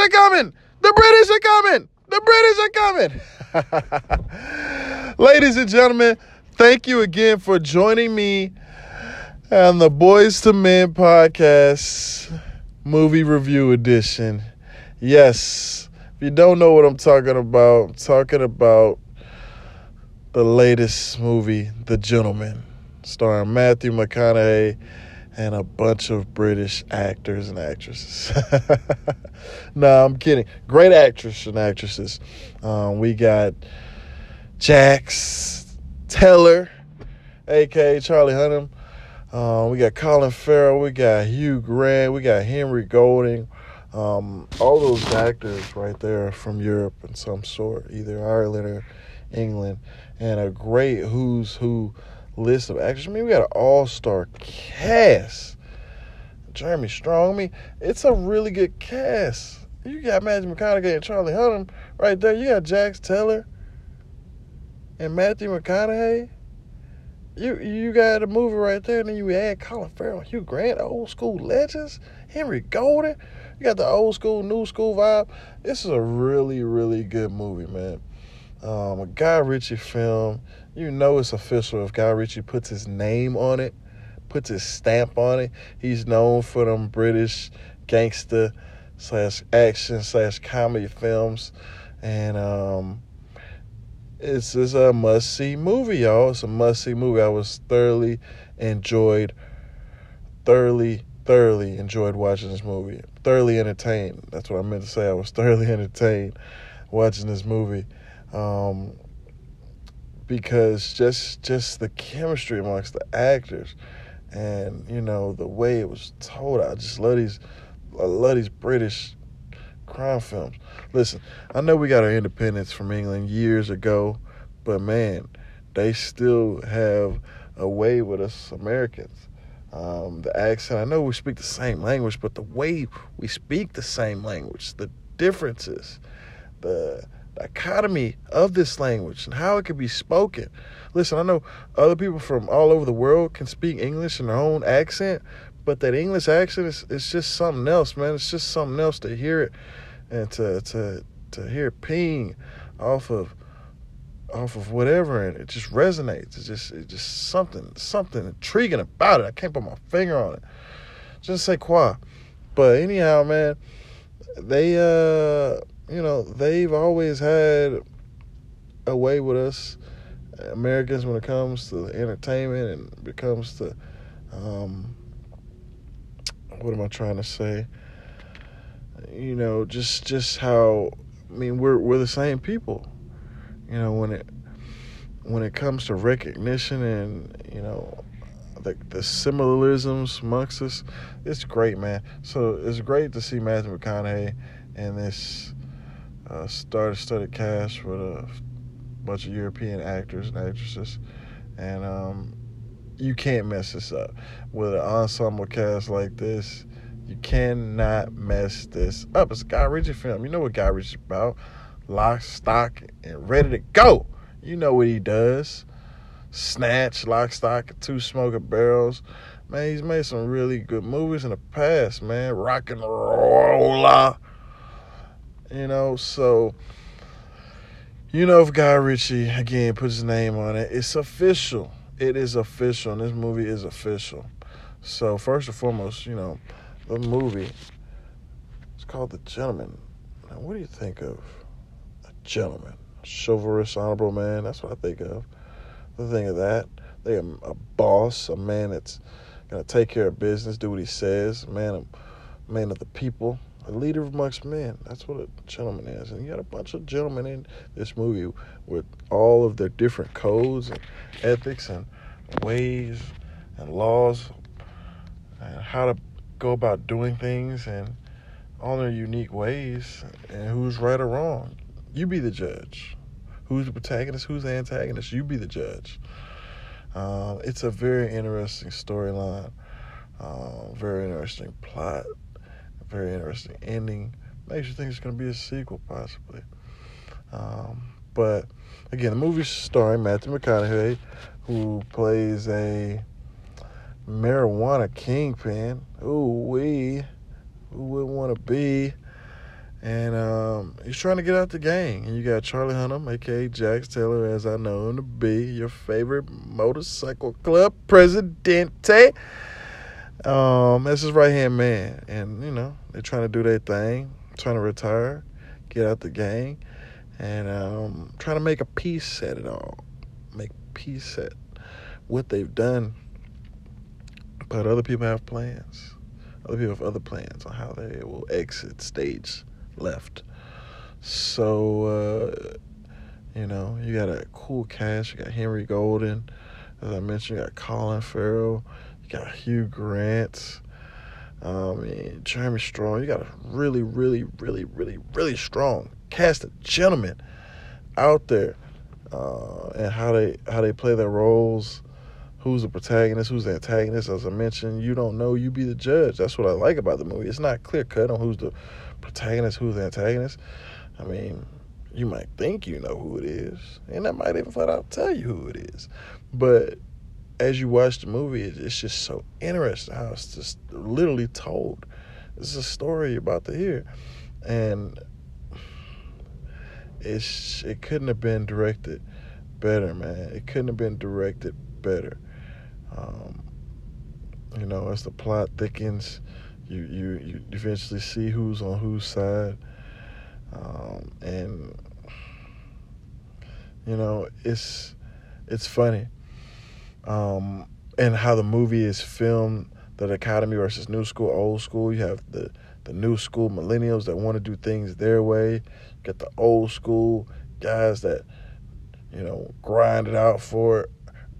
are coming. The British are coming. The British are coming. Ladies and gentlemen, thank you again for joining me on the Boys to Men podcast movie review edition. Yes, if you don't know what I'm talking about, I'm talking about the latest movie, The Gentlemen, starring Matthew McConaughey and a bunch of British actors and actresses. no, I'm kidding. Great actors and actresses. Um, we got Jax Teller, aka Charlie Hunnam. Um, we got Colin Farrell. We got Hugh Grant. We got Henry Golding. Um, all those actors right there from Europe in some sort, either Ireland or England, and a great who's who list of actors. I mean, we got an all star cast. Jeremy Strong. I mean, it's a really good cast. You got Matthew McConaughey and Charlie Hunnam right there. You got Jax Teller and Matthew McConaughey. You you got a movie right there, and then you add Colin Farrell, Hugh Grant, old school legends, Henry Golding. You got the old school, new school vibe. This is a really, really good movie, man. Um, a Guy Ritchie film. You know it's official if Guy Ritchie puts his name on it, puts his stamp on it. He's known for them British gangster slash action slash comedy films, and um, it's, it's a must see movie, y'all. It's a must see movie. I was thoroughly enjoyed, thoroughly thoroughly enjoyed watching this movie. Thoroughly entertained. That's what I meant to say. I was thoroughly entertained watching this movie. Um, because just just the chemistry amongst the actors and you know the way it was told I just love these I love these British crime films. Listen, I know we got our independence from England years ago, but man, they still have a way with us Americans um, the accent. I know we speak the same language, but the way we speak the same language, the differences, the dichotomy of this language and how it can be spoken. Listen, I know other people from all over the world can speak English in their own accent, but that English accent is it's just something else, man. It's just something else to hear it and to to to hear ping off of off of whatever, and it just resonates. It's just it's just something something intriguing about it. I can't put my finger on it. Just say quoi. But anyhow, man, they uh you know they've always had a way with us Americans when it comes to entertainment and it comes to um what am I trying to say? You know, just just how I mean we're we're the same people you know when it when it comes to recognition and you know the the similarisms amongst us, it's great, man. So it's great to see Matthew McConaughey and this uh, star-studded cast with a bunch of European actors and actresses, and um, you can't mess this up with an ensemble cast like this. You cannot mess this up. It's a Guy Ritchie film. You know what Guy Ritchie's about lock, stock, and ready to go. You know what he does. Snatch, Lock, Stock, Two Smoking Barrels. Man, he's made some really good movies in the past, man. RocknRolla. You know, so, you know, if Guy Ritchie, again, puts his name on it, it's official. It is official, and this movie is official. So, first and foremost, you know, the movie, it's called The Gentleman. Now, what do you think of a gentleman, A chivalrous, honorable man. That's what I think of. The thing of that, they are a boss, a man that's gonna take care of business, do what he says, man, a man of the people, a leader amongst men. That's what a gentleman is. And you got a bunch of gentlemen in this movie with all of their different codes and ethics and ways and laws and how to go about doing things and all their unique ways and who's right or wrong. You be the judge. Who's the protagonist? Who's the antagonist? You be the judge. Um, it's a very interesting storyline, uh, very interesting plot, very interesting ending. Makes you think it's going to be a sequel, possibly. Um, but again, the movie's starring Matthew McConaughey, who plays a marijuana kingpin. Ooh, we who would want to be? And he's trying to get out the gang. And you got Charlie Hunnam, aka Jax Teller, as I know him to be, your favorite motorcycle club presidente. Um, that's his right hand man. And, you know, they're trying to do their thing, trying to retire, get out the gang, and um, trying to make a peace at it all. Make peace at what they've done. But other people have plans. Other people have other plans on how they will exit stage left. So, uh, you know, you got a cool cast. You got Henry Golding. As I mentioned, you got Colin Farrell. Got Hugh Grant. Um, and Jeremy Strong. You got a really, really, really, really, really strong cast of gentlemen out there, uh, and how they how they play their roles. Who's the protagonist? Who's the antagonist? As I mentioned, you don't know. You be the judge. That's what I like about the movie. It's not clear cut on who's the protagonist, who's the antagonist. I mean, you might think you know who it is, and that might even flat out tell you who it is. But as you watch the movie, it's just so interesting how it's just literally told. It's a story you're about to hear, and it's it couldn't have been directed better, man. It couldn't have been directed better. Um, you know, as the plot thickens, you you you eventually see who's on whose side, um, and you know it's it's funny um, and how the movie is filmed. The Academy versus New School, Old School. You have the the new school millennials that want to do things their way. You get the old school guys that you know grind it out for it,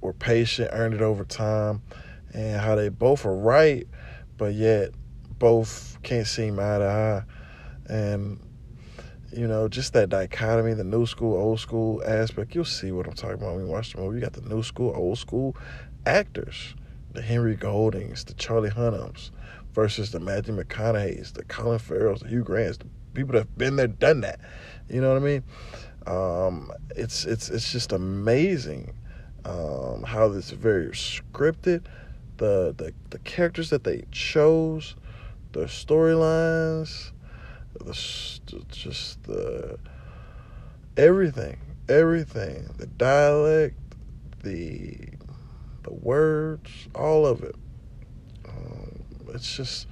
were patient, earned it over time, and how they both are right, but yet both can't seem eye to eye, and you know, just that dichotomy, the new school, old school aspect. You'll see what I'm talking about when you watch the movie. You got the new school, old school actors, the Henry Goldings, the Charlie Hunnams, versus the Matthew McConaughey's, the Colin Farrells, the Hugh Grants, the people that have been there, done that. You know what I mean? Um, it's it's it's just amazing um, how this very scripted. The, the the characters that they chose, the storylines the just the everything, everything, the dialect, the the words, all of it. Um, it's just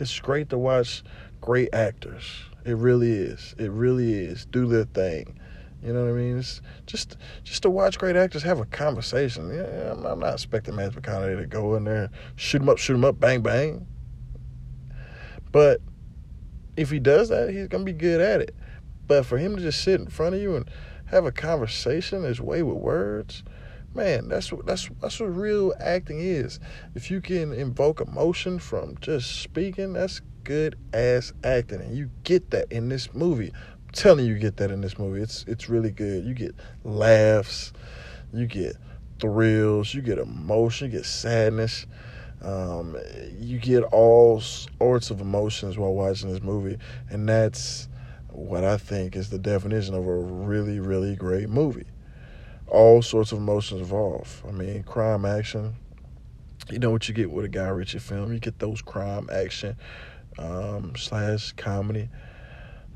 it's great to watch great actors. It really is. It really is. Do their thing. You know what I mean? It's just just to watch great actors have a conversation. Yeah, I'm, I'm not expecting Matthew McConaughey to go in there, shoot him up, shoot him up, bang bang. But if he does that, he's gonna be good at it. But for him to just sit in front of you and have a conversation his way with words, man, that's what that's that's what real acting is. If you can invoke emotion from just speaking, that's good ass acting, and you get that in this movie. I'm telling you, you get that in this movie. It's it's really good. You get laughs, you get thrills, you get emotion, you get sadness. Um, you get all sorts of emotions while watching this movie, and that's what I think is the definition of a really, really great movie. All sorts of emotions involved. I mean, crime action. You know what you get with a Guy Ritchie film. You get those crime action um, slash comedy,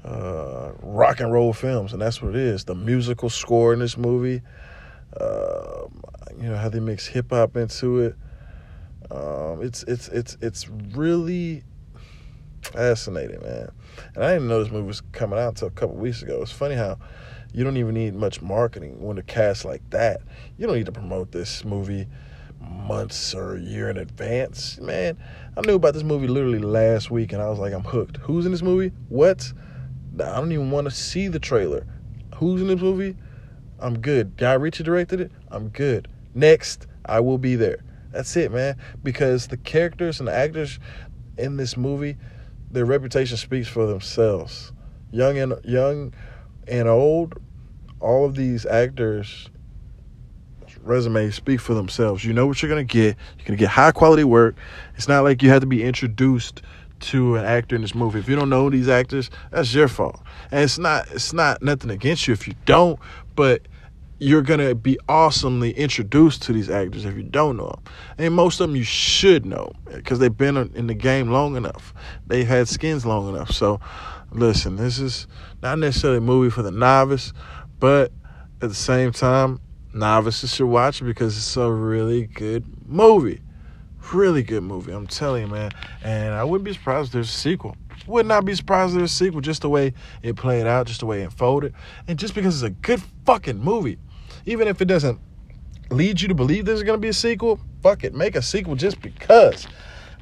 uh, rock and roll films, and that's what it is. The musical score in this movie. Uh, you know how they mix hip hop into it. Um, it's it's it's it's really fascinating, man. And I didn't know this movie was coming out until a couple weeks ago. It's funny how you don't even need much marketing when a cast like that. You don't need to promote this movie months or a year in advance. Man, I knew about this movie literally last week and I was like, I'm hooked. Who's in this movie? What? I don't even want to see the trailer. Who's in this movie? I'm good. Guy Ritchie directed it. I'm good. Next, I will be there. That's it, man. Because the characters and the actors in this movie, their reputation speaks for themselves. Young and young and old, all of these actors resumes speak for themselves. You know what you're gonna get. You're gonna get high quality work. It's not like you have to be introduced to an actor in this movie. If you don't know these actors, that's your fault. And it's not it's not nothing against you if you don't, but you're gonna be awesomely introduced to these actors if you don't know them, and most of them you should know because they've been in the game long enough. They've had skins long enough. So, listen, this is not necessarily a movie for the novice, but at the same time, novices should watch it because it's a really good movie. Really good movie, I'm telling you, man. And I wouldn't be surprised if there's a sequel. Would not be surprised if there's a sequel, just the way it played out, just the way it unfolded, and just because it's a good fucking movie even if it doesn't lead you to believe there's going to be a sequel, fuck it, make a sequel just because.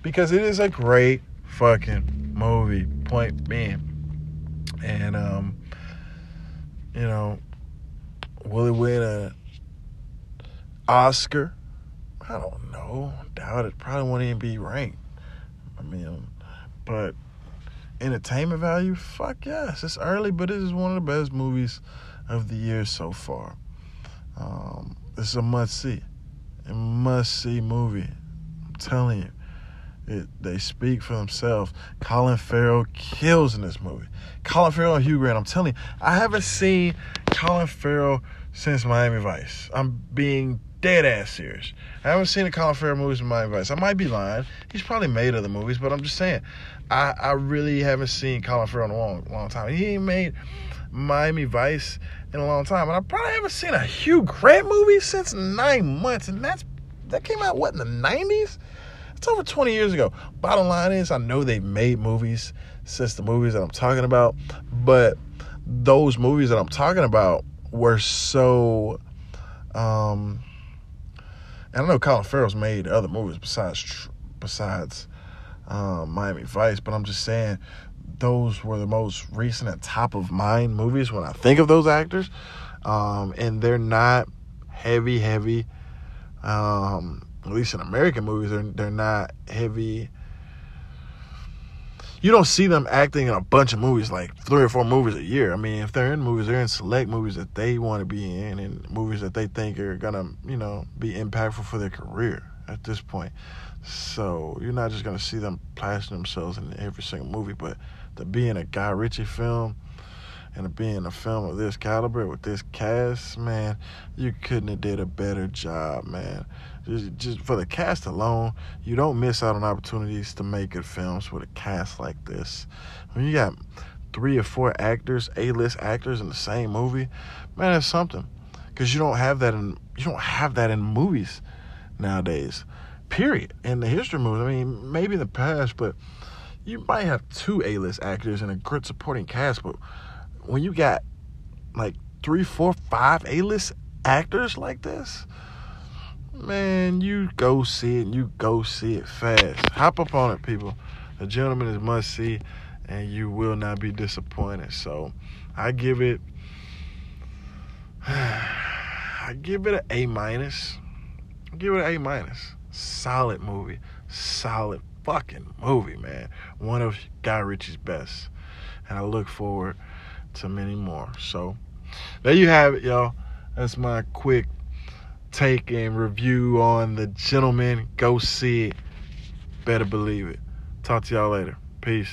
Because it is a great fucking movie, point being. And, um, you know, will it win an Oscar? I don't know. Doubt it. Probably won't even be ranked. I mean, but entertainment value, fuck yes. It's early, but it is one of the best movies of the year so far. Um, is a must see, a must see movie. I'm telling you, it, they speak for themselves. Colin Farrell kills in this movie. Colin Farrell and Hugh Grant. I'm telling you, I haven't seen Colin Farrell since Miami Vice. I'm being dead ass serious. I haven't seen a Colin Farrell movie since Miami Vice. I might be lying. He's probably made other movies, but I'm just saying, I, I really haven't seen Colin Farrell in a long, long time. He made Miami Vice in a long time. And I probably haven't seen a Hugh Grant movie since nine months. And that's that came out what in the nineties? It's over 20 years ago. Bottom line is I know they've made movies since the movies that I'm talking about, but those movies that I'm talking about were so um and I know Colin Farrell's made other movies besides besides um, Miami Vice, but I'm just saying those were the most recent and top of mind movies when I think of those actors. Um, and they're not heavy, heavy. Um, at least in American movies, they're they're not heavy. You don't see them acting in a bunch of movies, like three or four movies a year. I mean, if they're in movies, they're in select movies that they want to be in, and movies that they think are gonna, you know, be impactful for their career at this point. So you're not just gonna see them plastering themselves in every single movie, but to be in a Guy Ritchie film and to be in a film of this caliber with this cast, man, you couldn't have did a better job, man. Just, just for the cast alone, you don't miss out on opportunities to make good films with a cast like this. When you got three or four actors, A-list actors in the same movie, man, that's something. Because you don't have that in you don't have that in movies nowadays. Period. In the history movies, I mean, maybe in the past, but you might have two A-list actors and a good supporting cast, but when you got like three, four, five A-list actors like this, man, you go see it. You go see it fast. Hop up on it, people. The gentleman is must see, and you will not be disappointed. So, I give it. I give it an A minus. Give it an A minus. Solid movie. Solid fucking movie, man. One of Guy Ritchie's best. And I look forward to many more. So there you have it, y'all. That's my quick take and review on The Gentleman. Go see it. Better believe it. Talk to y'all later. Peace.